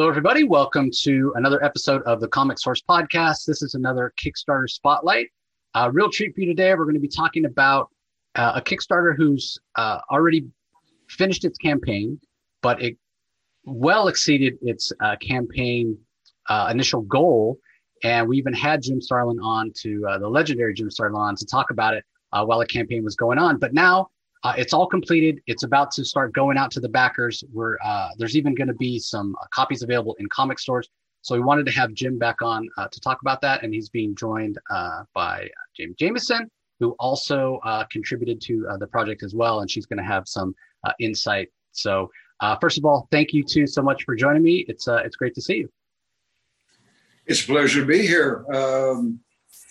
Hello, everybody. Welcome to another episode of the Comic Source Podcast. This is another Kickstarter Spotlight. A uh, real treat for you today. We're going to be talking about uh, a Kickstarter who's uh, already finished its campaign, but it well exceeded its uh, campaign uh, initial goal. And we even had Jim Starlin on to uh, the legendary Jim Starlin to talk about it while the campaign was going on. But now uh, it's all completed. It's about to start going out to the backers. Where uh, there's even going to be some uh, copies available in comic stores. So we wanted to have Jim back on uh, to talk about that, and he's being joined uh, by Jaime Jameson, who also uh, contributed to the project as well, and she's going to have some insight. So first of all, thank you two so much for joining me. It's it's great to see you. It's a pleasure to be here. Um,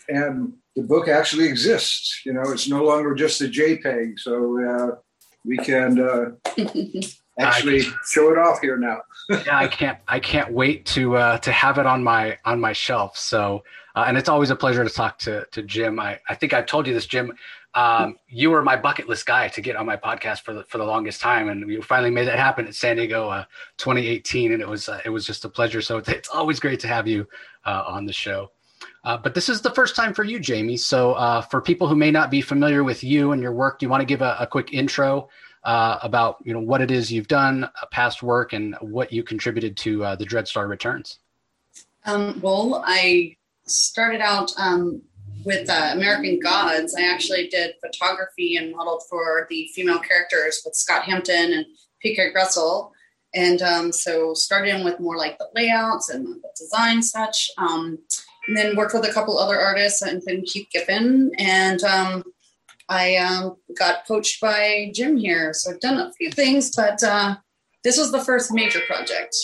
and the book actually exists. You know, it's no longer just a JPEG, so uh, we can uh, actually show it off here now. yeah, I can't. I can't wait to uh, to have it on my on my shelf. So, uh, and it's always a pleasure to talk to to Jim. I I think I've told you this, Jim. Um, you were my bucket list guy to get on my podcast for the for the longest time, and we finally made that happen at San Diego, uh, 2018, and it was uh, it was just a pleasure. So it's, it's always great to have you uh, on the show. Uh, but this is the first time for you, Jaime. So, uh, for people who may not be familiar with you and your work, do you want to give a, a quick intro uh, about you know what it is you've done, uh, past work, and what you contributed to uh, the Dreadstar Returns? Um, well, I started out um, with American Gods. I actually did photography and modeled for the female characters with Scott Hampton and P. Craig Russell. And um, so started with more like the layouts and the design such. Um, and then worked with a couple other artists, including Keith Giffen. And um, I um, got poached by Jim here. So I've done a few things, but uh, this was the first major project.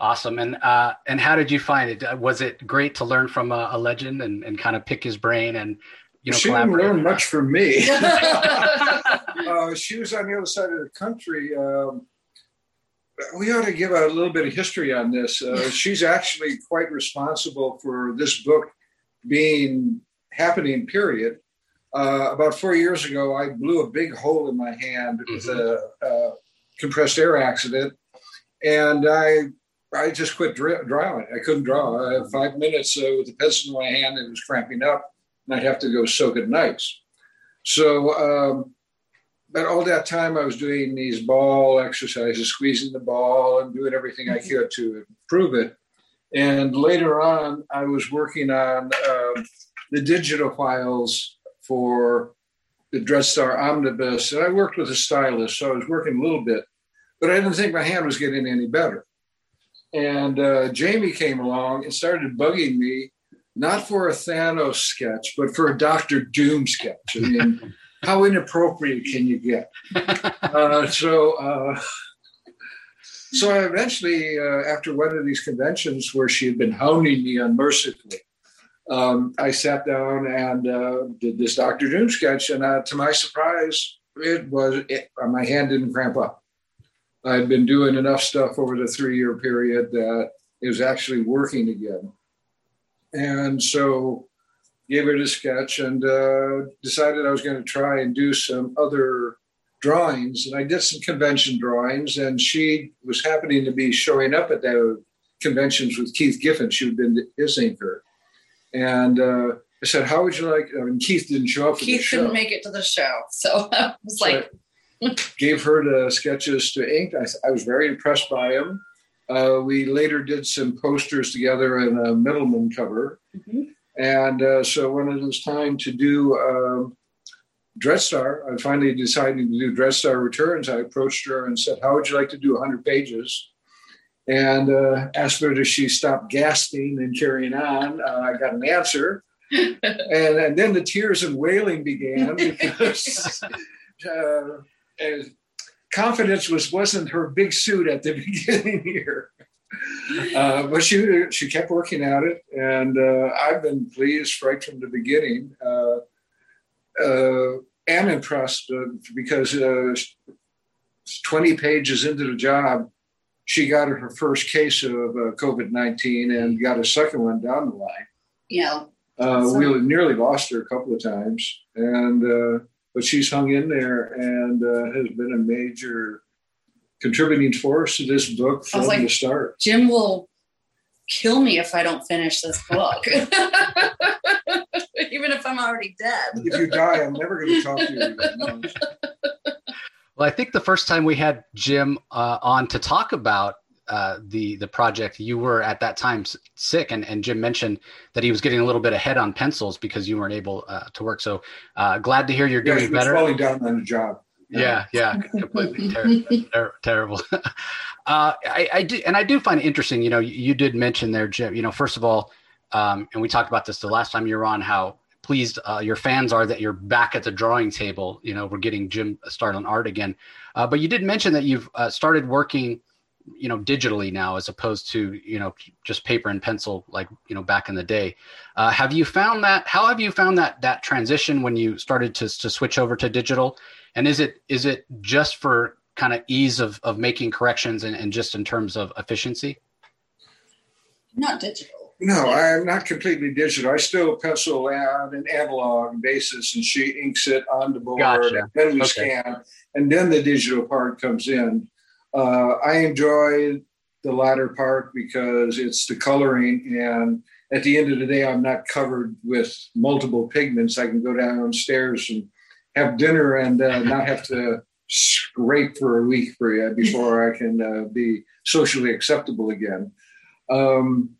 Awesome. And uh, and how did you find it? Uh, was it great to learn from a, a legend and, and kind of pick his brain and you know? She didn't learn much from me. uh, she was on the other side of the country. Um, we ought to give a little bit of history on this. Uh, she's actually quite responsible for this book being happening. Period. Uh, about four years ago, I blew a big hole in my hand mm-hmm. with a, a, compressed air accident, and I I just quit drawing. I couldn't draw. I had five minutes uh, with a pencil in my hand, it was cramping up, and I'd have to go soak it nights. So um, but all that time I was doing these ball exercises, squeezing the ball and doing everything I mm-hmm. could to improve it. And later on, I was working on uh, the digital files for the Dreadstar Omnibus, and I worked with a stylist, so I was working a little bit, but I didn't think my hand was getting any better. And uh, Jaime came along and started bugging me, not for a Thanos sketch, but for a Doctor Doom sketch. I mean, how inappropriate can you get? uh, so, uh, so I eventually, uh, after one of these conventions where she had been hounding me unmercifully, um, I sat down and uh, did this Doctor Doom sketch, and uh, to my surprise, it was it, my hand didn't cramp up. I'd been doing enough stuff over the three-year period that it was actually working again, and so gave her the sketch and uh, decided I was going to try and do some other drawings. And I did some convention drawings, and she was happening to be showing up at the conventions with Keith Giffen. She had been his inker. And uh, I said, How would you like? I mean, Keith didn't show up. Keith didn't make it to the show. So I was so like, I gave her the sketches to ink. I, I was very impressed by them. Uh, we later did some posters together and a Middleman cover. Mm-hmm. And uh, so when it was time to do um, Dreadstar, I finally decided to do Dreadstar Returns. I approached her and said, How would you like to do 100 pages? And uh, asked her, Does she stop gasping and carrying on? Uh, I got an answer. and, and then the tears and wailing began because uh, confidence was, wasn't her big suit at the beginning here. Uh, but she she kept working at it, and uh, I've been pleased right from the beginning, uh, uh and impressed uh, because twenty pages into the job, she got her first case of COVID nineteen and got a second one down the line. Yeah, so. we nearly lost her a couple of times, and but she's hung in there and has been a major contributing force to this book from like, the start. Jim will kill me if I don't finish this book. Even if I'm already dead. If you die, I'm never going to talk to you again. Well, I think the first time we had Jim uh, on to talk about uh, the the project, you were at that time sick, and, and Jim mentioned that he was getting a little bit ahead on pencils because you weren't able uh, to work. So uh, glad to hear you're Yeah, doing he better. falling down on the job. Yeah, yeah, completely ter- ter- terrible. uh, I, I do, and I do find it interesting. You know, you, you did mention there, Jim. You know, first of all, um, and we talked about this the last time you were on, how pleased uh, your fans are that you're back at the drawing table. You know, we're getting Jim started on art again. Uh, but you did mention that you've uh, started working, you know, digitally now as opposed to you know just paper and pencil like you know back in the day. Uh, have you found that? How have you found that that transition when you started to to switch over to digital? And is it is it just for kind of ease of of making corrections and, and just in terms of efficiency? Not digital. No, I'm not completely digital. I still pencil on an analog basis, and she inks it on the board. Gotcha. And then we Okay. scan, and then the digital part comes in. Uh, I enjoy the latter part because it's the coloring, and at the end of the day, I'm not covered with multiple pigments. I can go downstairs and have dinner and uh, not have to scrape for a week for you before I can uh, be socially acceptable again. Um,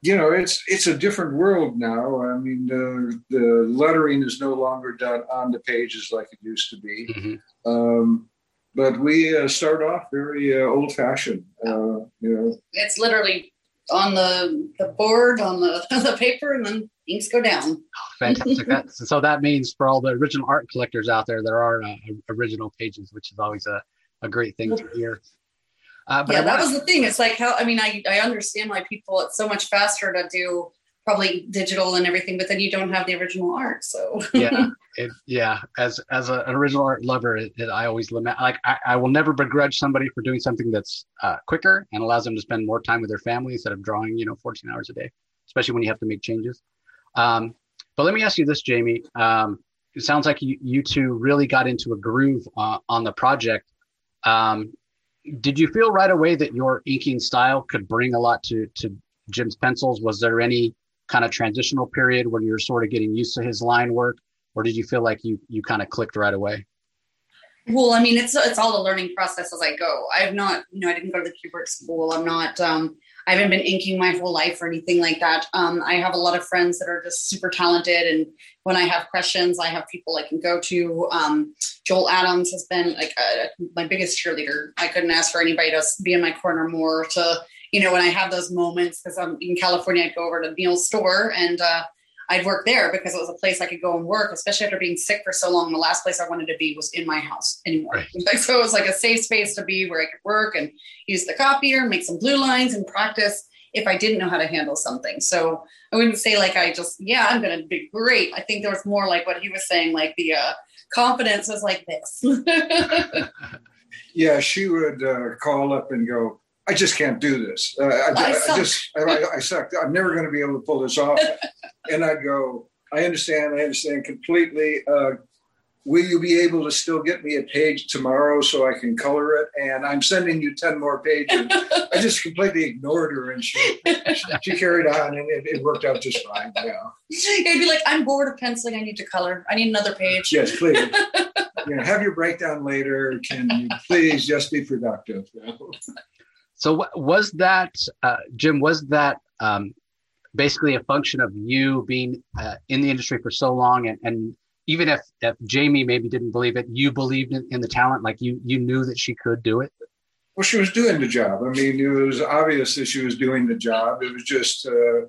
you know, it's it's a different world now. I mean, the the lettering is no longer done on the pages like it used to be. Mhm. Um, but we uh, start off very uh, old fashioned. Uh, you know, It's literally on the the board, on the the paper, and then inks go down. Fantastic. So that means for all the original art collectors out there, there are uh, original pages, which is always a, a great thing to hear. Uh, but yeah, that was the thing. It's like how I mean, I I understand why people. It's so much faster to do probably digital and everything, but then you don't have the original art. So yeah, it, yeah. As as a, an original art lover, it, it, I always lament. Like I, I will never begrudge somebody for doing something that's uh, quicker and allows them to spend more time with their family instead of drawing, you know, 14 hours a day, especially when you have to make changes. Um, but let me ask you this, Jaime. Um, it sounds like you, you two really got into a groove uh, on the project. Um, did you feel right away that your inking style could bring a lot to to Jim's pencils? Was there any kind of transitional period when you're sort of getting used to his line work, or did you feel like you you kind of clicked right away? Well, I mean, it's it's all a learning process as I go. I've not, you know, I didn't go to the Kubert school. I'm not, um, I haven't been inking my whole life or anything like that. Um, I have a lot of friends that are just super talented, and when I have questions, I have people I can go to. Um, Joel Adams has been like uh my biggest cheerleader. I couldn't ask for anybody to be in my corner more. To you know, when I have those moments, because I'm in California, I'd go over to Neil's store and. Uh, I'd work there because it was a place I could go and work, especially after being sick for so long. The last place I wanted to be was in my house anymore. Right. So it was like a safe space to be where I could work and use the copier, make some blue lines and practice if I didn't know how to handle something. So I wouldn't say like I just, yeah, I'm going to be great. I think there was more like what he was saying, like the uh, confidence was like this. yeah, she would uh, call up and go, "I just can't do this. Uh, I, I I, suck." just, I, I, suck. I'm never going to be able to pull this off." and I'd go, "I understand. I understand completely. Uh, will you be able to still get me a page tomorrow so I can color it? And I'm sending you ten more pages." I just completely ignored her, and she she carried on, and it, it worked out just fine. Yeah. He'd be like, I'm bored of penciling. I need to color. I need another page. Yes, please. you know, have your breakdown later. Can you please just be productive? So was that uh, Jim? Was that um, basically a function of you being uh, in the industry for so long, and, and even if, if Jaime maybe didn't believe it, you believed in, in the talent, like you you knew that she could do it. Well, she was doing the job. I mean, it was obvious that she was doing the job. It was just uh,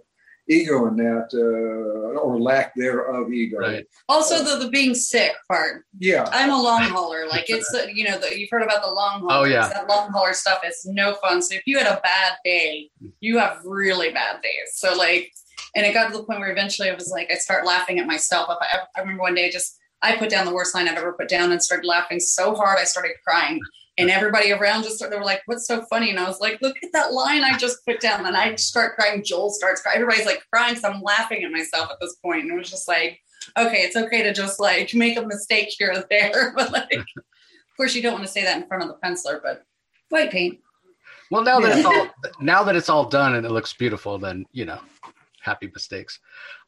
ego in that, uh, or lack thereof ego. Right. Also, the, the being sick part. Yeah. I'm a long hauler. Like it's uh, you know the, you've heard about the long haulers. Oh, yeah. that long hauler stuff is no fun. So if you had a bad day, you have really bad days. So like, and it got to the point where eventually it was like I start laughing at myself. If I, I remember one day just I put down the worst line I've ever put down and started laughing so hard I started crying. And everybody around just started, they were like, "What's so funny?" And I was like, "Look at that line I just put down." And I start crying. Joel starts crying. Everybody's like crying. So I'm laughing at myself at this point. And it was just like, okay, it's okay to just like make a mistake here or there, but like, of course, you don't want to say that in front of the penciler. But white paint. Well, now that it's all now that it's all done and it looks beautiful, then you know, happy mistakes.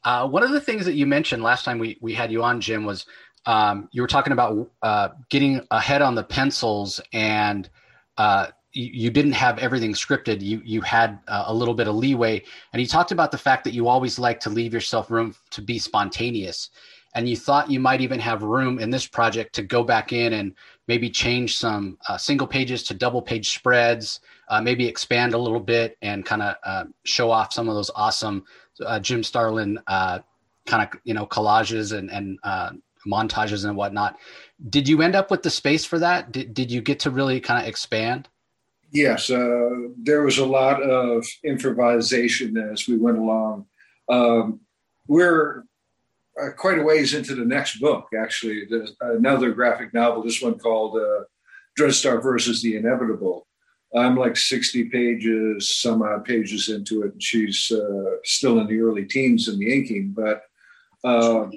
Uh, one of the things that you mentioned last time we we had you on, Jim, was um, you were talking about uh, getting ahead on the pencils and uh, you, you, didn't have everything scripted. You you had uh, a little bit of leeway, and you talked about the fact that you always like to leave yourself room to be spontaneous. And you thought you might even have room in this project to go back in and maybe change some uh, single pages to double page spreads, uh, maybe expand a little bit and kind of uh, show off some of those awesome Jim Starlin kind of you know collages and and montages and whatnot. Did you end up with the space for that? Did, did you get to really kind of expand? Yes, uh, there was a lot of improvisation as we went along. Um, we're uh, quite a ways into the next book, actually. There's another graphic novel, this one called uh, Dreadstar versus the Inevitable. I'm like 60 pages, some odd pages into it. And she's uh, still in the early teens in the inking, but uh,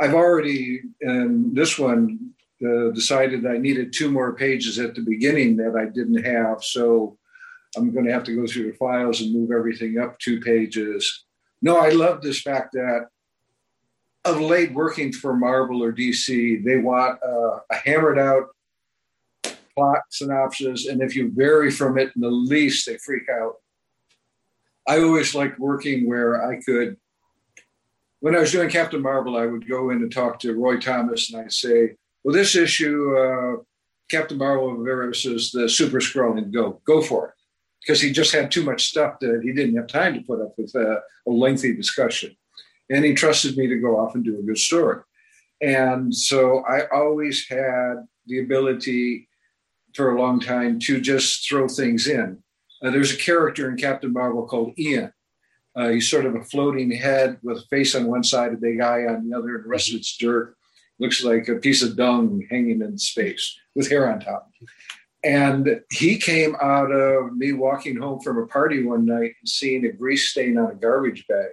I've already, in this one, uh, decided I needed two more pages at the beginning that I didn't have. So I'm going to have to go through the files and move everything up two pages. No, I love this fact that of late working for Marvel or DC, they want uh, a hammered out plot synopsis. And if you vary from it in the least, they freak out. I always liked working where I could when I was doing Captain Marvel, I would go in and talk to Roy Thomas, and I'd say, "Well, this issue, uh, Captain Marvel versus the Super Skrull, and go go for it," because he just had too much stuff that he didn't have time to put up with a, a lengthy discussion, and he trusted me to go off and do a good story. And so I always had the ability for a long time to just throw things in. Uh, there's a character in Captain Marvel called Eon uh, he's sort of a floating head with a face on one side, a big eye on the other, and the rest of it's dirt. Looks like a piece of dung hanging in space with hair on top. And he came out of me walking home from a party one night and seeing a grease stain on a garbage bag.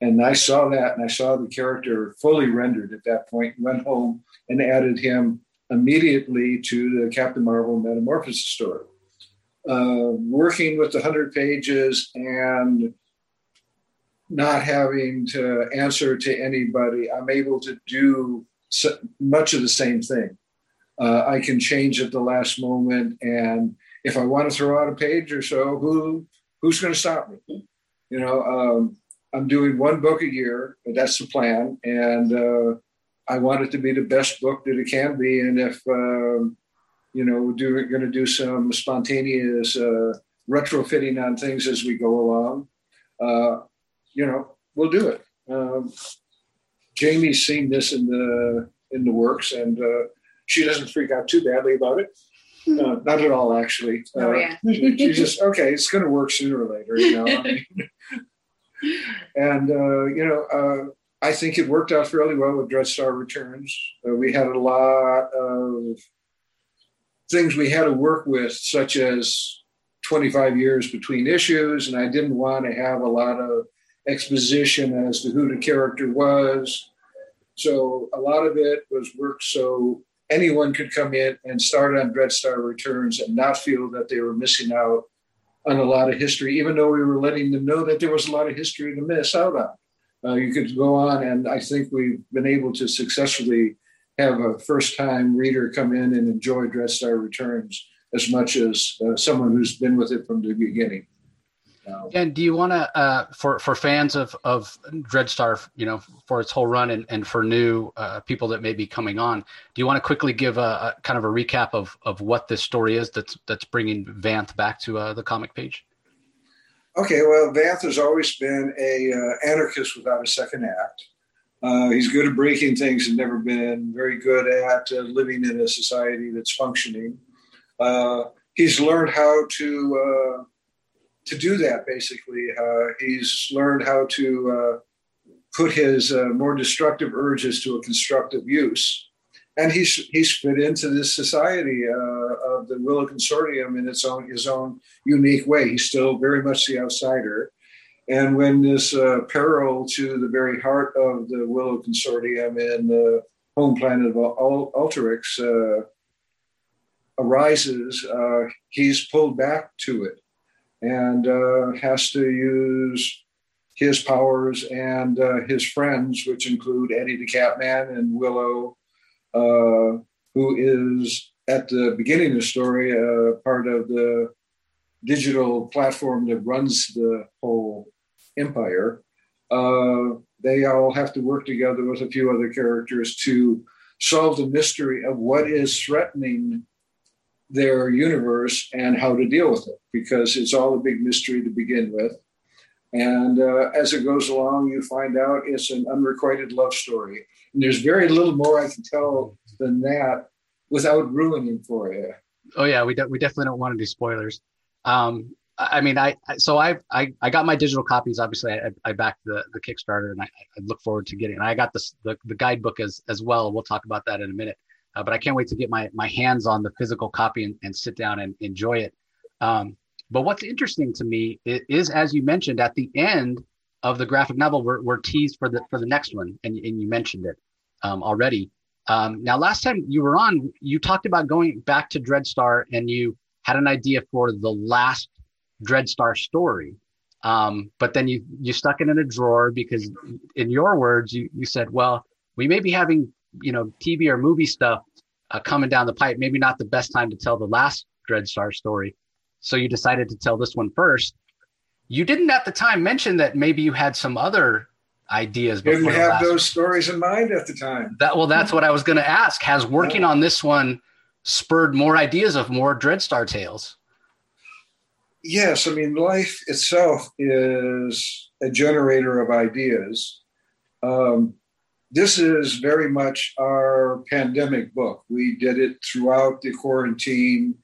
And I saw that and I saw the character fully rendered at that point went home and added him immediately to the Captain Marvel Metamorphosis story. Uh, working with the 100 pages and not having to answer to anybody, I'm able to do so, much of the same thing. Uh, I can change at the last moment, and if I want to throw out a page or so, who who's going to stop me? You know, um, I'm doing one book a year. That's the plan, and uh, I want it to be the best book that it can be. And if um, you know, we're going to do some spontaneous uh, retrofitting on things as we go along. You know, we'll do it. Um, Jaime's seen this in the in the works, and uh, she doesn't freak out too badly about it. Hmm. Uh, not at all, actually. Oh, uh, yeah. she's just okay. It's going to work sooner or later, you know. I mean, and uh, you know, uh, I think it worked out fairly well with Dreadstar Returns. Uh, we had a lot of things we had to work with, such as 25 years between issues, and I didn't want to have a lot of exposition as to who the character was. So a lot of it was work so anyone could come in and start on Dreadstar Returns and not feel that they were missing out on a lot of history, even though we were letting them know that there was a lot of history to miss out on. Uh, you could go on, and I think we've been able to successfully have a first time reader come in and enjoy Dreadstar Returns as much as uh, someone who's been with it from the beginning. And do you want to, uh, for for fans of of Dreadstar, you know, for its whole run, and, and for new uh, people that may be coming on, do you want to quickly give a, a, kind of a recap of of what this story is that's that's bringing Vanth back to uh, the comic page? Okay, well, Vanth has always been a uh, anarchist without a second act. Uh, he's good at breaking things and never been very good at uh, living in a society that's functioning. he's learned how to to do that, basically. Uh, he's learned how to uh, put his uh, more destructive urges to a constructive use. And he's, he's fit into this society uh, of the Willow Consortium in its own, his own unique way. He's still very much the outsider. And when this uh, peril to the very heart of the Willow Consortium and the home planet of Alteryx arises, uh, he's pulled back to it and uh, has to use his powers and uh, his friends, which include Oedi the Catman and Willow, uh, who is at the beginning of the story uh, part of the digital platform that runs the whole empire. Uh, they all have to work together with a few other characters to solve the mystery of what is threatening their universe and how to deal with it because it's all a big mystery to begin with. And uh, as it goes along, you find out it's an unrequited love story. And there's very little more I can tell than that without ruining for you. Oh yeah, we de- we definitely don't want to do spoilers. Um, I mean, I so I I, I got my digital copies. Obviously, I, I backed the the Kickstarter, and I, I look forward to getting. And I got the, the guidebook as as well. We'll talk about that in a minute. Uh, but I can't wait to get my my hands on the physical copy and, and sit down and enjoy it. Um, but what's interesting to me is, is, as you mentioned, at the end of the graphic novel, we're, we're teased for the for the next one, and, and you mentioned it um, already. Um, now, last time you were on, you talked about going back to Dreadstar, and you had an idea for the last Dreadstar story. Um, but then you you stuck it in a drawer because, in your words, you you said, "Well, we may be having you know TV or movie stuff uh, coming down the pipe. Maybe not the best time to tell the last Dreadstar story." So you decided to tell this one first. You didn't at the time mention that maybe you had some other ideas. Didn't have those stories in mind at the time. That well, that's what I was going to ask. Has working on this one spurred more ideas of more Dreadstar tales? Yes, I mean life itself is a generator of ideas. Um, this is very much our pandemic book. We did it throughout the quarantine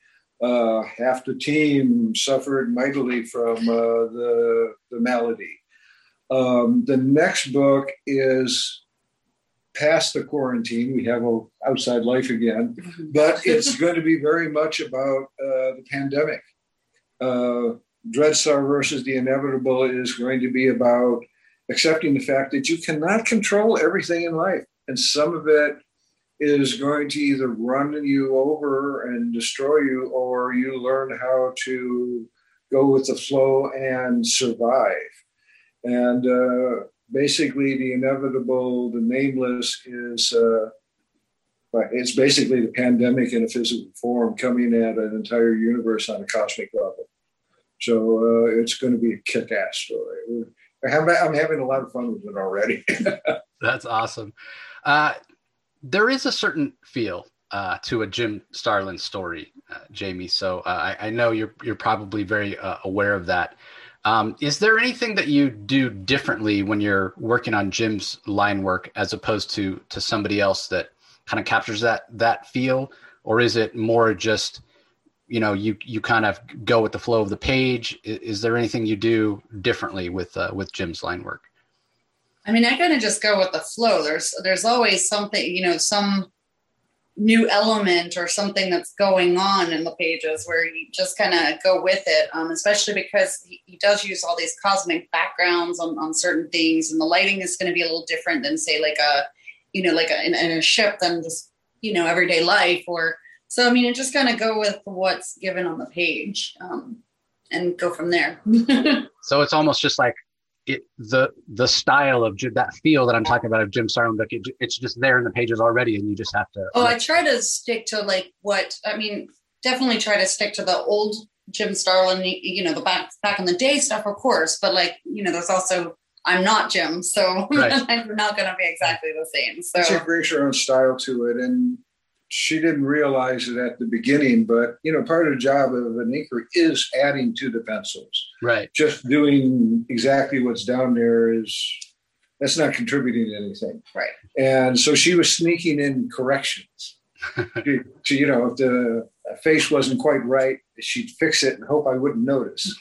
uh, half the team suffered mightily from uh, the, the malady. Um, the next book is past the quarantine. We have a outside life again, mm-hmm. but it's going to be very much about uh, the pandemic. Uh, Dreadstar versus the Inevitable is going to be about accepting the fact that you cannot control everything in life, and some of it is going to either run you over and destroy you, or you learn how to go with the flow and survive. And uh, basically, the inevitable, the nameless, is uh, it's basically the pandemic in a physical form coming at an entire universe on a cosmic level. So uh, it's going to be a kick-ass story. I'm having a lot of fun with it already. That's awesome. Uh, there is a certain feel uh, to a Jim Starlin story, uh, Jaime. So uh, I, I, know you're you're probably very uh, aware of that. Um, is there anything that you do differently when you're working on Jim's line work as opposed to to somebody else that kind of captures that that feel, or is it more just you know you you kind of go with the flow of the page? Is, is there anything you do differently with uh, with Jim's line work? I mean, I kind of just go with the flow. There's there's always something, you know, some new element or something that's going on in the pages where you just kind of go with it. Um, especially because he, he, does use all these cosmic backgrounds on, on certain things, and the lighting is going to be a little different than say like a, you know, like a, in, in a ship than just you know everyday life. Or so I mean, it just kind of go with what's given on the page. Um, and go from there. so it's almost just like it, the the style of that feel that I'm talking about of Jim Starlin book, it, it's just there in the pages already, and you just have to. Oh, I try to stick to like what I mean. Definitely try to stick to the old Jim Starlin, you know, the back back in the day stuff, of course. But like, you know, there's also I'm not Jim, so right. I'm not going to be exactly the same. So she brings her own style to it, and she didn't realize it at the beginning, but you know, part of the job of an inker is adding to the pencils. Right. Just doing exactly what's down there is that's not contributing to anything. Right. And so she was sneaking in corrections. To, to, you know, if the face wasn't quite right, she'd fix it and hope I wouldn't notice.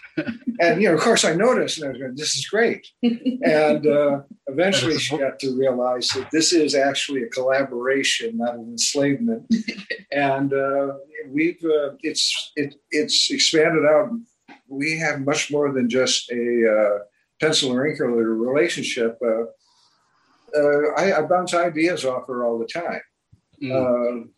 and you know, of course, I noticed, and I was going, "This is great." and uh, eventually, she got to realize that this is actually a collaboration, not an enslavement. and uh, we've uh, it's it, it's expanded out. We have much more than just a uh, pencil or ink relationship. Uh, uh, I, I, bounce ideas off her all the time. Mm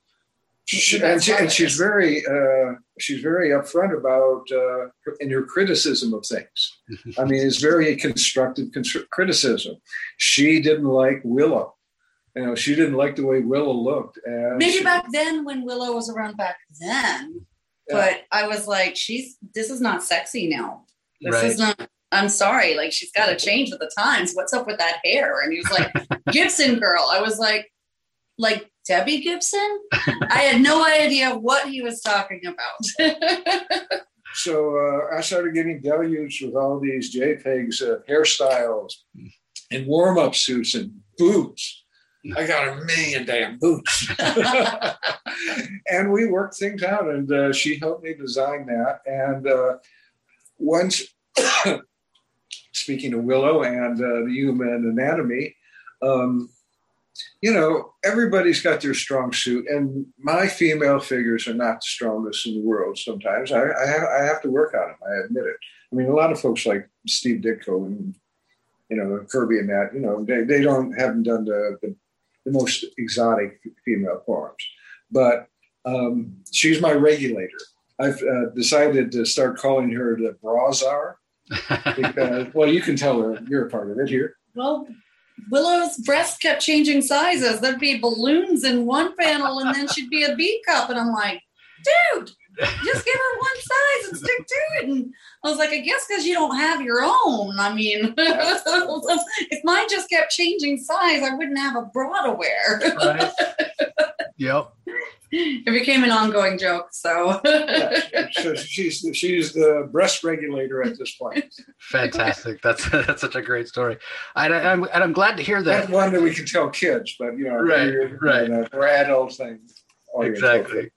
She, and, she, and she's very uh, she's very upfront about uh, in her criticism of things. I mean, it's very constructive criticism. She didn't like Willow. You know, she didn't like the way Willow looked. And Maybe she, back then, when Willow was around back then, Yeah. but I was like, she's this is not sexy now. This Right. is not. I'm sorry, like she's got to change with the times. What's up with that hair? And he was like, Gibson girl. I was like, like Debbie Gibson. I had no idea what he was talking about. so uh, I started getting deluged with all these JPEGs of hairstyles and warm up suits and boots. I got a million damn boots. and we worked things out, and uh, she helped me design that. And uh, once, speaking of Willow and uh, the human anatomy, um, you know, everybody's got their strong suit, and my female figures are not the strongest in the world. Sometimes I, I, have, I have to work on them. I admit it. I mean, a lot of folks like Steve Ditko and you know Kirby and that, you know, they, they don't haven't done the, the the most exotic female forms, but um, she's my regulator. I've uh, decided to start calling her the Brazar because, well, you can tell her you're a part of it here. well, Willow's breast kept changing sizes. There'd be balloons in one panel, and then she'd be a B cup, and I'm like, dude. Just give her one size and stick to it. And I was like, I guess because you don't have your own. I mean, if mine just kept changing size, I wouldn't have a bra to wear. right. Yep. it became an ongoing joke. So, So she's she's the breast regulator at this point. Fantastic. That's that's such a great story. And, I, am and I'm glad to hear That's that. one that we can tell kids, but you know, Right, we're, right. you know, we're adults things. Exactly.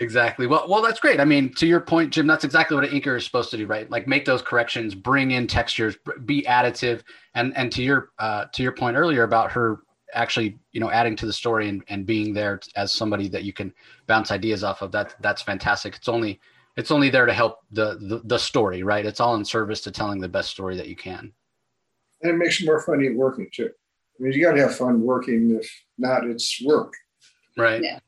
Exactly. Well, well, that's great. I mean, to your point, Jim, that's exactly what an inker is supposed to do, right? Like make those corrections, bring in textures, be additive, and and to your uh, to your point earlier about her actually, you know, adding to the story and, and being there as somebody that you can bounce ideas off of. That that's fantastic. It's only it's only there to help the, the the story, right? It's all in service to telling the best story that you can. And it makes it more funny working too. I mean, you got to have fun working. If not, it's work. Right. Yeah.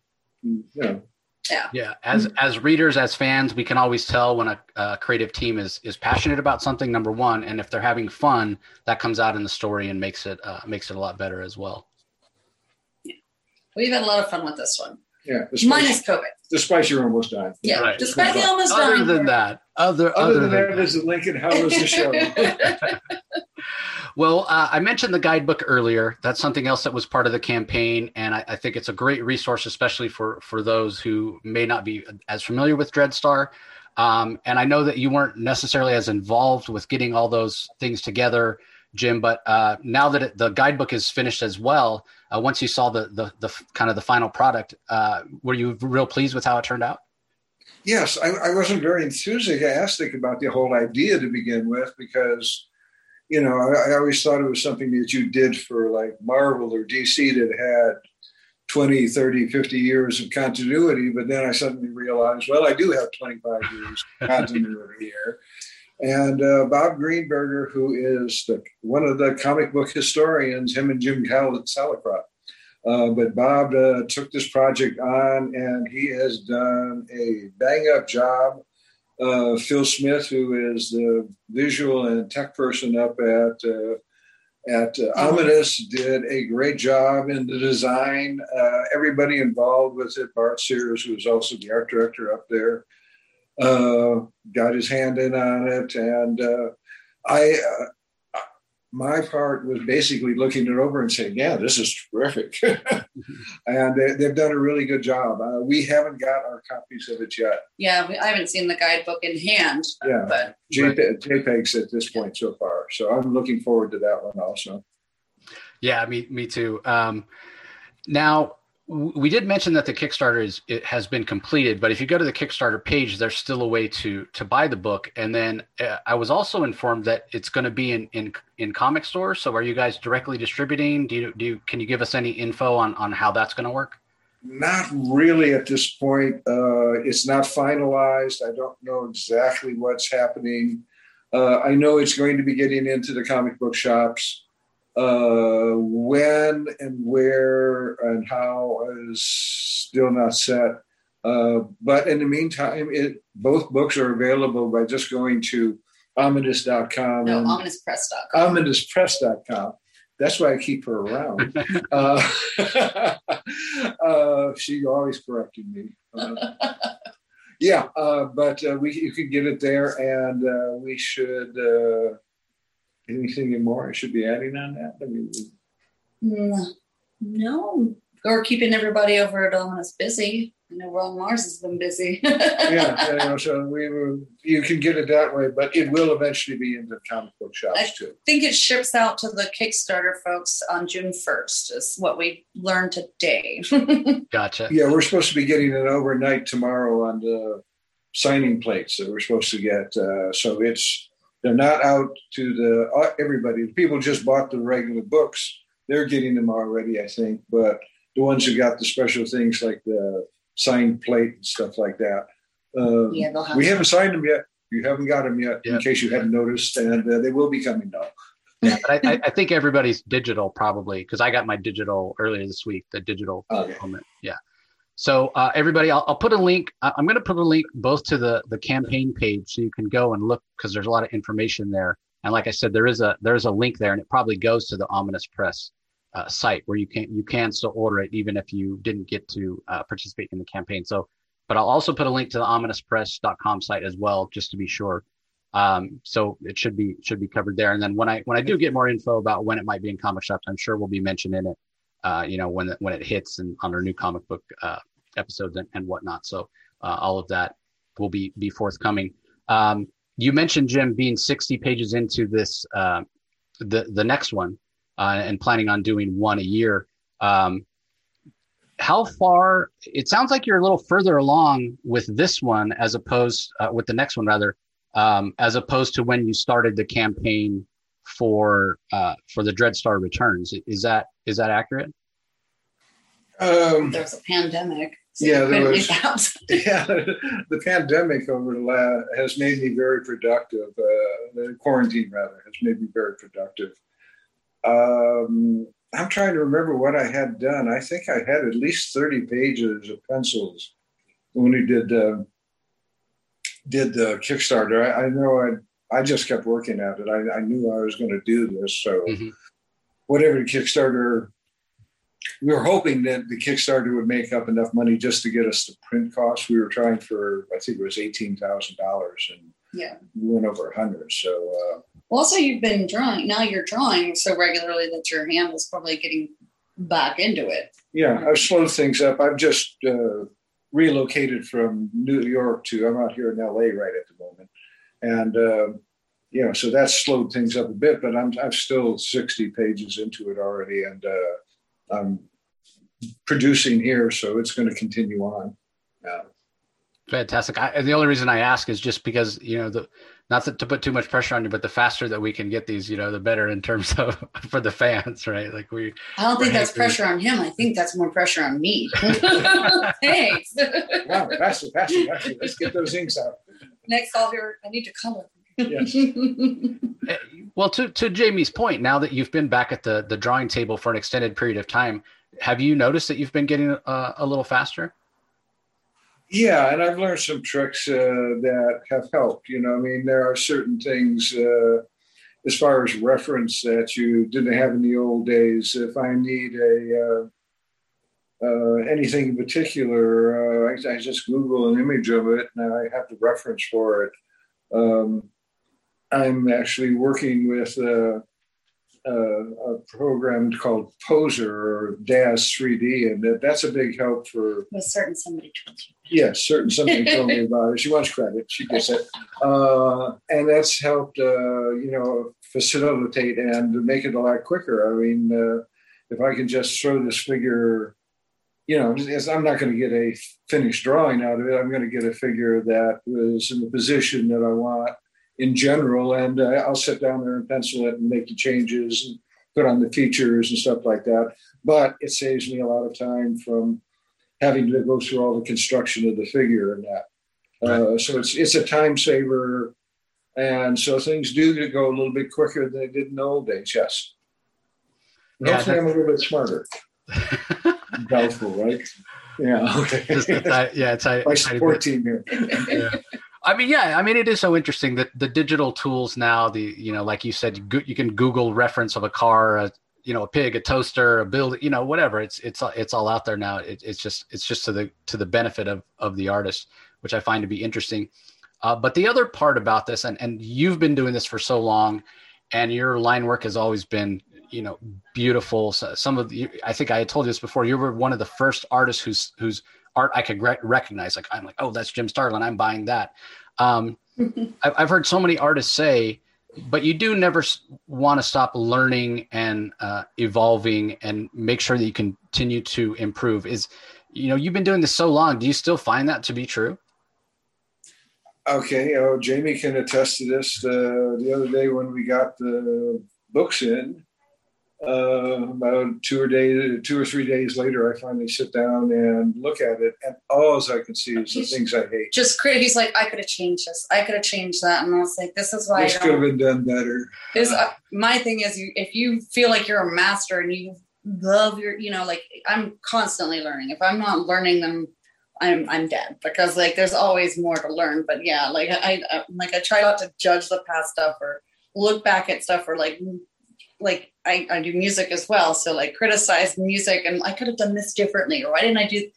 You know, Yeah, Yeah. as as readers, as fans, we can always tell when a, a creative team is is passionate about something. Number one, and if they're having fun, that comes out in the story and makes it uh, makes it a lot better as well. Yeah. We've had a lot of fun with this one. yeah. The spice, Minus COVID. the spice you're almost done. Yeah. Right. Despite the almost Other dying. than that, other Other, other than, than that, that, is the Lincoln. How was the show? Well, uh, I mentioned the guidebook earlier. That's something else that was part of the campaign, and I, I think it's a great resource, especially for for those who may not be as familiar with Dreadstar. Um, and I know that you weren't necessarily as involved with getting all those things together, Jim. But uh, now that it, the guidebook is finished as well, uh, once you saw the, the the kind of the final product, uh, were you real pleased with how it turned out? yes, I, I wasn't very enthusiastic about the whole idea to begin with because, you know, I, I always thought it was something that you did for like Marvel or DC that had 20, 30, 50 years of continuity. But then I suddenly realized, well, I do have 25 years of continuity here. And uh, Bob Greenberger, who is the, one of the comic book historians, him and Jim Salicrup. Uh, but Bob uh, took this project on and he has done a bang up job. Uh, Phil Smith, who is the visual and tech person up at uh, at uh, did a great job in the design. Uh, everybody involved with it, Bart Sears, who is also the art director up there, uh, got his hand in on it, and uh, I. My part was basically looking it over and saying, "Yeah, this is terrific," and they, they've done a really good job. Uh, we haven't got our copies of it yet. Yeah, we, I haven't seen the guidebook in hand, Yeah, but JPEG, JPEGs at this point so far. So I'm looking forward to that one also. Yeah, me me too. Um, now w- we did mention that the Kickstarter is it has been completed, but if you go to the Kickstarter page, there's still a way to to buy the book. And then uh, I was also informed that it's going to be in in in comic stores. So are you guys directly distributing? Do you do you, can you give us any info on on how that's going to work? Not really at this point. Uh, it's not finalized. I don't know exactly what's happening. Uh, I know it's going to be getting into the comic book shops. Uh, when and where and how is still not set. Uh, but in the meantime, it, both books are available by just going to ominous.com. No, and ominouspress.com. Ominouspress.com. That's why I keep her around. uh, uh, she always corrected me. Uh, yeah, uh, but uh, we you can get it there, and uh, we should. Anything more I should be adding on that? I mean, Mm, No. Or keeping everybody over at Ominous busy. I know Ron Marz has been busy. yeah, you know, so we were, you can get it that way, but it will eventually be in the comic book shops too. I think it ships out to the Kickstarter folks on June 1st, is what we learned today. Gotcha. Yeah, we're supposed to be getting it overnight tomorrow on the signing plates that we're supposed to get. Uh, so it's they're not out to the uh, everybody. People just bought the regular books. They're getting them already, I think. But the ones who got the special things like the signed plate and stuff like that, uh, yeah, have we haven't signed them yet. You haven't got them yet, Yeah. in case you hadn't noticed, and uh, they will be coming now. Yeah, but I, I- I think everybody's digital probably because I got my digital earlier this week. The digital Okay. element. Yeah. So uh, everybody, I'll, I'll put a link. I'm going to put a link both to the the campaign page so you can go and look because there's a lot of information there. And like I said, there is a there is a link there, and it probably goes to the Ominous Press uh, site where you can you can still order it even if you didn't get to uh, participate in the campaign. So, but I'll also put a link to the ominouspress.com site as well, just to be sure. Um, so it should be should be covered there. And then when I when I do get more info about when it might be in comic shops, I'm sure we'll be mentioning it. Uh, you know when when it hits and on our new comic book uh, episodes and, and whatnot. So uh, all of that will be be forthcoming. Um, you mentioned Jim being 60 pages into this uh, the the next one uh, and planning on doing one a year. Um, how far? It sounds like you're a little further along with this one as opposed uh, with the next one rather, um, as opposed to when you started the campaign for uh, for the Dreadstar Returns. Is that is that accurate? Um, There was a pandemic. So Yeah, there was. yeah, the pandemic over the la- has made me very productive. Uh, the quarantine rather has made me very productive. Um, I'm trying to remember what I had done. I think I had at least 30 pages of pencils when we did uh, did the Kickstarter. I, I know I I just kept working at it. I, I knew I was going to do this, so Mhm. whatever the Kickstarter we were hoping that the Kickstarter would make up enough money just to get us the print costs. We were trying for, I think it was eighteen thousand dollars, and Yeah. we went over a hundred. So uh, Well, also, you've been drawing. Now you're drawing so regularly that your hand is probably getting back into it. yeah, I've slowed things up. I've just uh, relocated from New York to I'm out here in LA right at the moment, and uh, you know, so that's slowed things up a bit. But I'm I'm still sixty pages into it already, and uh, I'm producing here, so it's going to continue on. Uh, Fantastic. I, and the only reason I ask is just because you know the not to, to put too much pressure on you, but the faster that we can get these, you know, the better in terms of for the fans, right? Like we. I don't think Right. that's pressure on him. I think that's more pressure on me. Thanks. Wow, faster, faster, faster. Let's get those inks out. Next, I'll hear. I need to color. Yes. Eh, Well, to to Jaime's point, now that you've been back at the the drawing table for an extended period of time, have you noticed that you've been getting uh, a little faster? Yeah, and I've learned some tricks uh, that have helped. You know, I mean, there are certain things uh, as far as reference that you didn't have in the old days. If I need a uh, uh, anything in particular, uh, I, I just Google an image of it, and I have the reference for it. Um, I'm actually working with uh, uh, a program called Poser or DAZ 3D, and that, that's a big help for Was certain somebody told you. Yes, certain something told me about it. She wants credit. She gets it, uh, and that's helped. Uh, you know, facilitate and make it a lot quicker. I mean, uh, if I can just throw this figure, you know, I'm not going to get a finished drawing out of it. I'm going to get a figure that was in the position that I want in general, and uh, I'll sit down there and pencil it and make the changes and put on the features and stuff like that. But it saves me a lot of time from having to go through all the construction of the figure and that. Uh, so it's it's a time saver, and so things do go a little bit quicker than they did in the old days. Yes. And Yeah, hopefully, I'm a little bit smarter. Doubtful, right? Yeah. Okay. Just yeah, it's a, My support team here. yeah. I mean, yeah, I mean, it is so interesting that the digital tools now, the you know, like you said, you, can Google reference of a car, a, you know, a pig, a toaster, a build, you know, whatever. It's it's it's all out there now. It, it's just it's just to the to the benefit of of the artist, which I find to be interesting. Uh, but the other part about this, and and you've been doing this for so long, and your line work has always been you know beautiful. So some of the, I think I had told you this before. You were one of the first artists who's whose art I could re- recognize. Like I'm like, oh, that's Jim Starlin. I'm buying that. Um, I've, I've heard so many artists say, but you do never want to stop learning and uh, evolving and make sure that you continue to improve. Is you know you've been doing this so long. Do you still find that to be true? Okay, oh, Jaime can attest to this. Uh, the other day when we got the books in, uh, about two or day, two or three days later, I finally sit down and look at it, and all I can see is the He's things I hate. Just crit. He's like, I could have changed this. I could have changed that. And I was like, this is why. This I could have been done better. This, uh, my thing is, you if you feel like you're a master and you love your, you know, like I'm constantly learning. If I'm not learning them, I'm I'm dead because like there's always more to learn. But yeah, like I, I like I try not to judge the past stuff or look back at stuff or like like I, I do music as well. So like criticize music and I could have done this differently or why didn't I do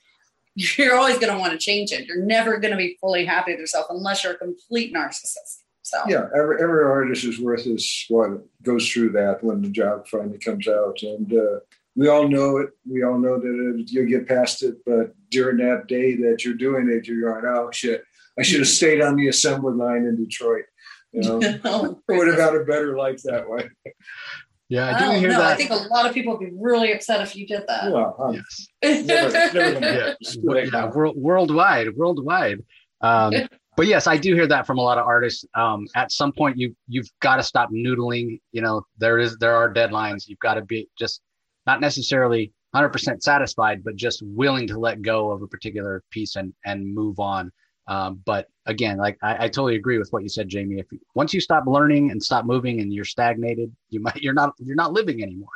you're always gonna want to change it. You're never gonna be fully happy with yourself unless you're a complete narcissist. So Yeah, every, every artist is worth his what goes through that when the job finally comes out, and uh, we all know it. We all know that it, you'll get past it, but during that day that you're doing it, you're going, "Oh shit, I should have stayed on the assembly line in Detroit." You know, I would have had a better life that way. Yeah, I I do don't hear know. that. I think a lot of people would be really upset if you did that. Well, I'm yes. never, never yeah, yeah world, worldwide, worldwide. Um, but yes, I do hear that from a lot of artists. Um, at some point, you you've got to stop noodling. You know, there is there are deadlines. You've got to be just not necessarily 100% satisfied, but just willing to let go of a particular piece and and move on. Um, but again, like I, I totally agree with what you said, Jaime. If you, once you stop learning and stop moving and you're stagnated, you might you're not you're not living anymore.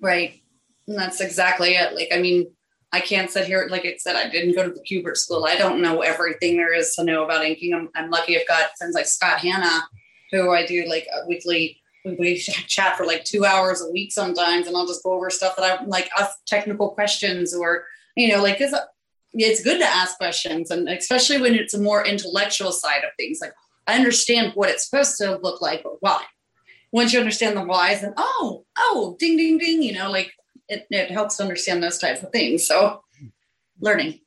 Right. And that's exactly it. Like, I mean, I can't sit here, like I said, I didn't go to the Kubert school. I don't know everything there is to know about inking. I'm, I'm lucky I've got friends like Scott Hanna, who I do like a weekly, we chat for like two hours a week sometimes, and I'll just go over stuff that I'm like, ask technical questions or, you know, like, cause it's good to ask questions. And especially when it's a more intellectual side of things, like, I understand what it's supposed to look like, but why? Once you understand the whys, and oh, oh, ding, ding, ding, you know, like it, it helps understand those types of things. So, learning.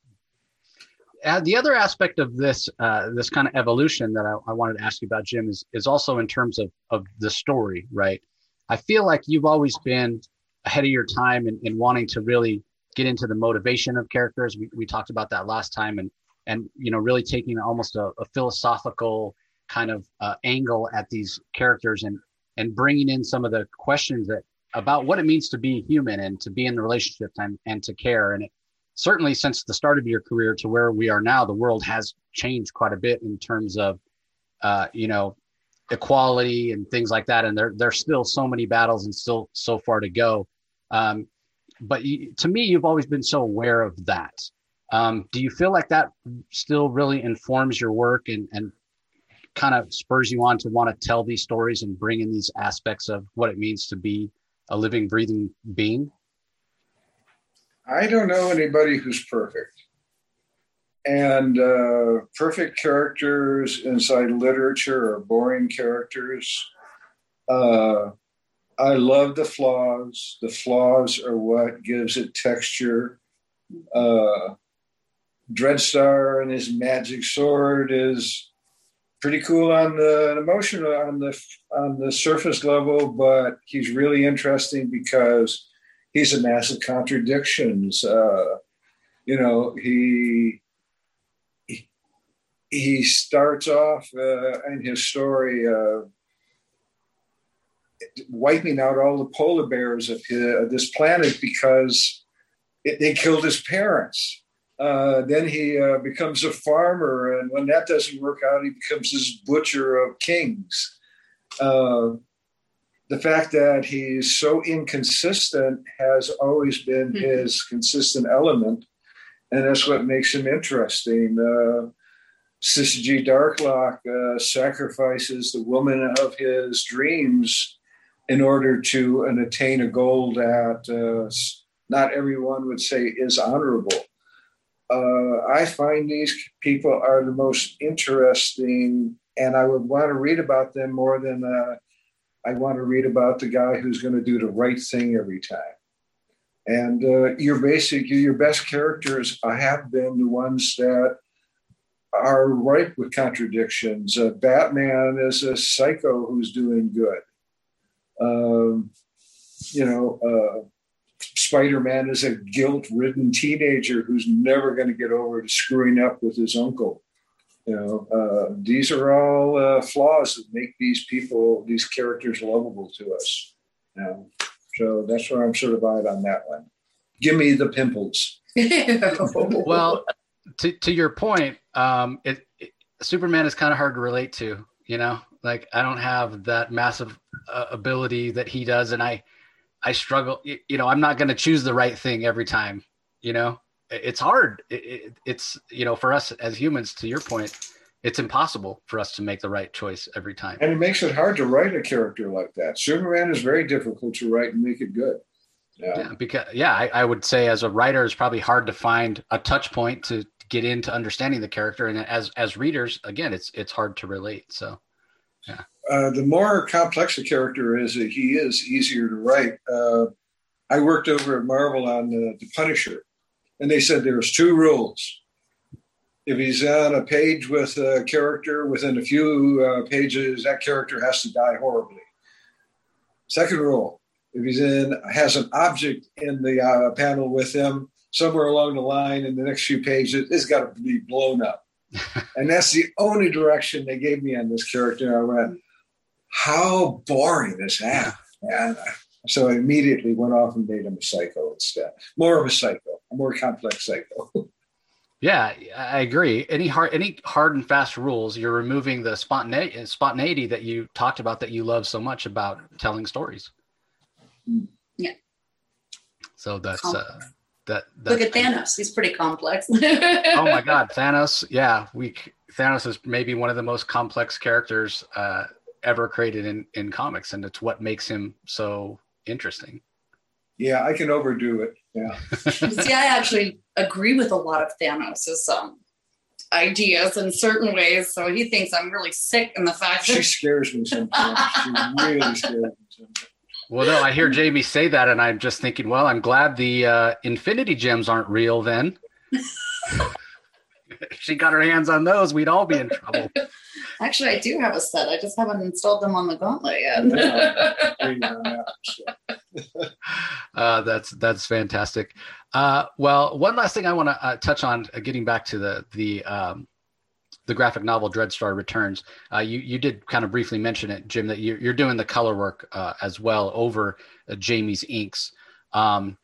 uh, the other aspect of this uh, this kind of evolution that I, I wanted to ask you about, Jim, is is also in terms of of the story, right? I feel like you've always been ahead of your time in wanting to really get into the motivation of characters. We, we talked about that last time, and and you know really taking almost a, a philosophical kind of uh, angle at these characters and and bringing in some of the questions that about what it means to be human and to be in the relationship and, and to care and it, certainly since the start of your career to where we are now, the world has changed quite a bit in terms of, uh, you know, equality and things like that. And there, there's still so many battles and still so far to go. Um, but you, to me, you've always been so aware of that. Um, do you feel like that still really informs your work and, and kind of spurs you on to want to tell these stories and bring in these aspects of what it means to be a living, breathing being? I don't know anybody who's perfect. And uh, perfect characters inside literature are boring characters. Uh, I love the flaws. The flaws are what gives it texture. Uh, Dreadstar and his magic sword is pretty cool on the emotion on the on the surface level, but he's really interesting because he's a massive contradictions. Uh, you know, he he, starts off uh, in his story uh, wiping out all the polar bears of his, uh, this planet because it, they killed his parents. Uh, then he uh, becomes a farmer, and when that doesn't work out, he becomes this butcher of kings. Uh, the fact that he's so inconsistent has always been Mhm. his consistent element. and that's what makes him interesting. Uh, Syzygy Darklock uh, sacrifices the woman of his dreams in order to and attain a goal that uh, not everyone would say is honorable. Uh, I find these people are the most interesting, and I would want to read about them more than uh, I want to read about the guy who's going to do the right thing every time. And uh, your basic, your best characters have been the ones that are ripe with contradictions. Uh, Batman is a psycho who's doing good. Um, you know, uh, Spider Man is a guilt ridden teenager who's never going to get over to screwing up with his uncle. You know, uh, these are all uh, flaws that make these people, these characters, lovable to us. You know? So that's where I'm sort of out on that one. Give me the pimples. well, to to your point, um, it, it Superman is kind of hard to relate to. You know, like I don't have that massive uh, ability that he does, and I I struggle. You know, I'm not going to choose the right thing every time. You know, it's hard. It, it, it's you know, for us as humans, to your point, it's impossible for us to make the right choice every time. And it makes it hard to write a character like that. Superman is very difficult to write and make it good. Yeah, yeah because yeah, I, I, would say as a writer, it's probably hard to find a touch point to get into understanding the character, and as as readers, again, it's it's hard to relate. So, Uh, the more complex a character is, he is easier to write. Uh, I worked over at Marvel on the, the Punisher, and they said there's two rules. If he's on a page with a character, within a few uh, pages, that character has to die horribly. Second rule: if he's in has an object in the uh, panel with him, somewhere along the line in the next few pages, it's got to be blown up. And that's the only direction they gave me on this character. I went, how boring is that? And so I immediately went off and made him a psycho instead. More of a psycho, a more complex psycho. Yeah, I agree. Any hard, any hard and fast rules, you're removing the spontaneity, spontaneity that you talked about that you love so much about telling stories. Yeah. So that's uh, that, Look at Thanos; he's pretty complex. oh my God, Thanos! Yeah, we Thanos is maybe one of the most complex characters uh, ever created in in comics, and it's what makes him so interesting. Yeah, I can overdo it. Yeah. See, I actually agree with a lot of Thanos's um, ideas in certain ways. So he thinks I'm really sick in the fact that she scares me sometimes. she really scares me sometimes. Well, no, I hear Jaime say that, and I'm just thinking, well, I'm glad the uh, Infinity Gems aren't real. Then, if she got her hands on those, we'd all be in trouble. Actually, I do have a set. I just haven't installed them on the Gauntlet yet. uh, that's that's fantastic. Uh, well, one last thing I want to uh, touch on, uh, getting back to the the um, the graphic novel Dreadstar Returns. Uh, you you did kind of briefly mention it, Jim, that you're, you're doing the color work uh, as well over uh, Jaime's inks. Um,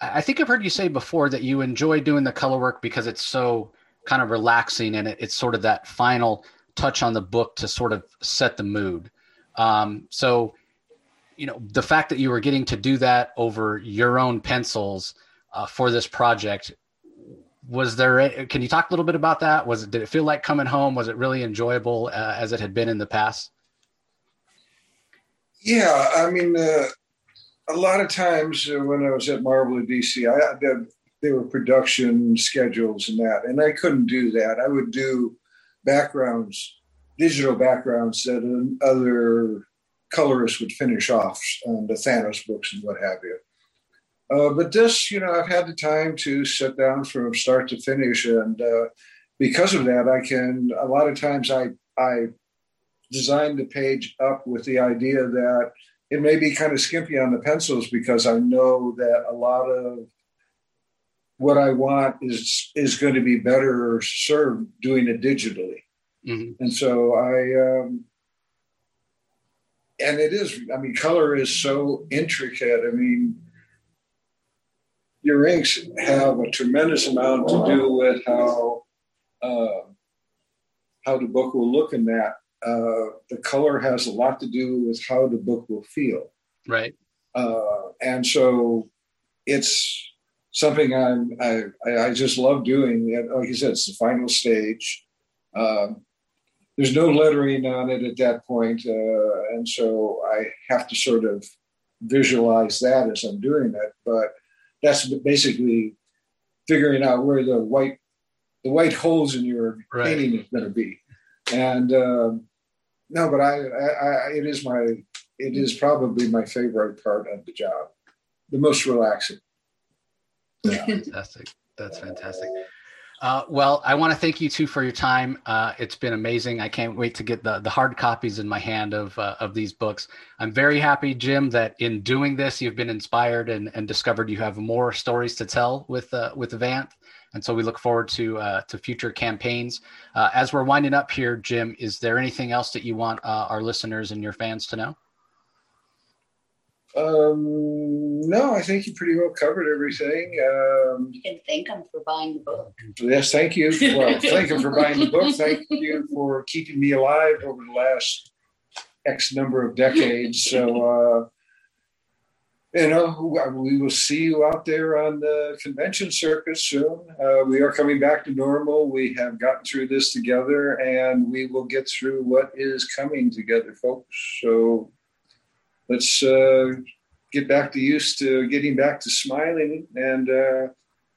I think I've heard you say before that you enjoy doing the color work because it's so kind of relaxing and it, it's sort of that final touch on the book to sort of set the mood. Um, so, you know, the fact that you were getting to do that over your own pencils uh, for this project was there can you talk a little bit about that? Was it did it feel like coming home? Was it really enjoyable uh, as it had been in the past? Yeah i mean uh, a lot of times uh, when i was at marvel and dc i did there were production schedules and that and i couldn't do that. I would do backgrounds digital backgrounds that other colorists would finish off on the thanos books and what have you uh, but this, you know, I've had the time to sit down from start to finish, and uh, because of that, I can. A lot of times, I I design the page up with the idea that it may be kind of skimpy on the pencils because I know that a lot of what I want is is going to be better served doing it digitally, mm-hmm. and so I. Um, and it is. I mean, color is so intricate. I mean, your inks have a tremendous amount to do with how uh, how the book will look in that. Uh, the color has a lot to do with how the book will feel. Right. Uh, and so it's something I'm I, I just love doing. Like you said, it's the final stage. Um, there's no lettering on it at that point, uh, and so I have to sort of visualize that as I'm doing it. But that's basically figuring out where the white the white holes in your right. painting is going to be. And um, no, but I, I, I, it is my it is probably my favorite part of the job, the most relaxing. Yeah. fantastic. That's fantastic. Uh, well, I want to thank you too for your time. Uh, it's been amazing. I can't wait to get the, the hard copies in my hand of uh, of these books. I'm very happy, Jim, that in doing this, you've been inspired and, and discovered you have more stories to tell with uh, with Vanth. And so we look forward to uh, to future campaigns. Uh, as we're winding up here, Jim, is there anything else that you want our listeners and your fans to know? Um, no, I think you pretty well covered everything. Um, you can thank them for buying the book. Yes, thank you. Well, thank you for buying the book. Thank you for keeping me alive over the last X number of decades. So, uh, you know, we will see you out there on the convention circuit soon. Uh, we are coming back to normal. We have gotten through this together, and we will get through what is coming together, folks. So let's uh, get back to used to getting back to smiling and uh,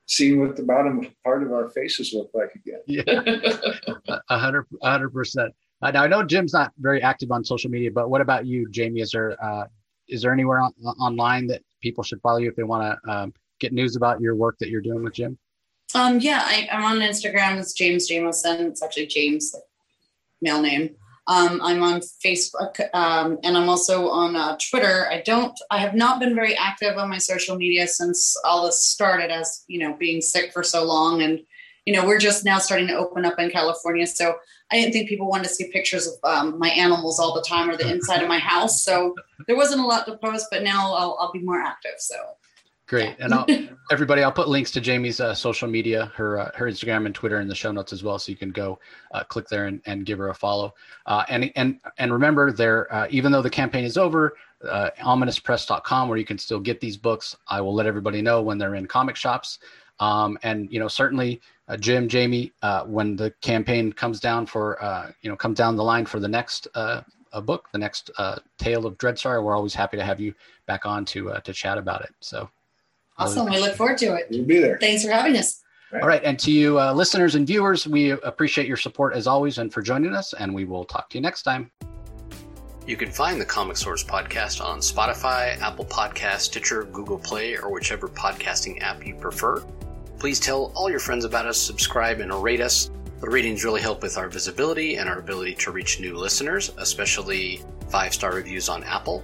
seeing what the bottom part of our faces look like again. Yeah, a hundred, a hundred percent. Uh, now I know Jim's not very active on social media, but what about you, Jaime? Is there uh, is there anywhere on, online that people should follow you if they want to um, get news about your work that you're doing with Jim? Um, yeah, I, am on Instagram. It's James Jameson. It's actually James, like, male name. Um, I'm on Facebook um, and I'm also on uh, Twitter. I don't, I have not been very active on my social media since all this started as, you know, being sick for so long. And, you know, we're just now starting to open up in California. So I didn't think people wanted to see pictures of um, my animals all the time or the inside of my house. So there wasn't a lot to post, but now I'll, I'll be more active. So Great, and I'll, everybody, I'll put links to Jaime's uh, social media, her uh, her Instagram and Twitter in the show notes as well, so you can go uh, click there and, and give her a follow. Uh, and and and remember, there, uh, even though the campaign is over, uh, ominouspress.com, where you can still get these books. I will let everybody know when they're in comic shops. Um, and you know, certainly, uh, Jim, Jaime, when the campaign comes down for you know comes down the line for the next a book, the next tale of Dreadstar, we're always happy to have you back on to to chat about it. So. Awesome. We look forward to it. We'll be there. Thanks for having us. All right. And to you, uh, listeners and viewers, we appreciate your support as always and for joining us. And we will talk to you next time. You can find the Comic Source podcast on Spotify, Apple Podcast, Stitcher, Google Play, or whichever podcasting app you prefer. Please tell all your friends about us, subscribe, and rate us. The ratings really help with our visibility and our ability to reach new listeners, especially five star reviews on Apple.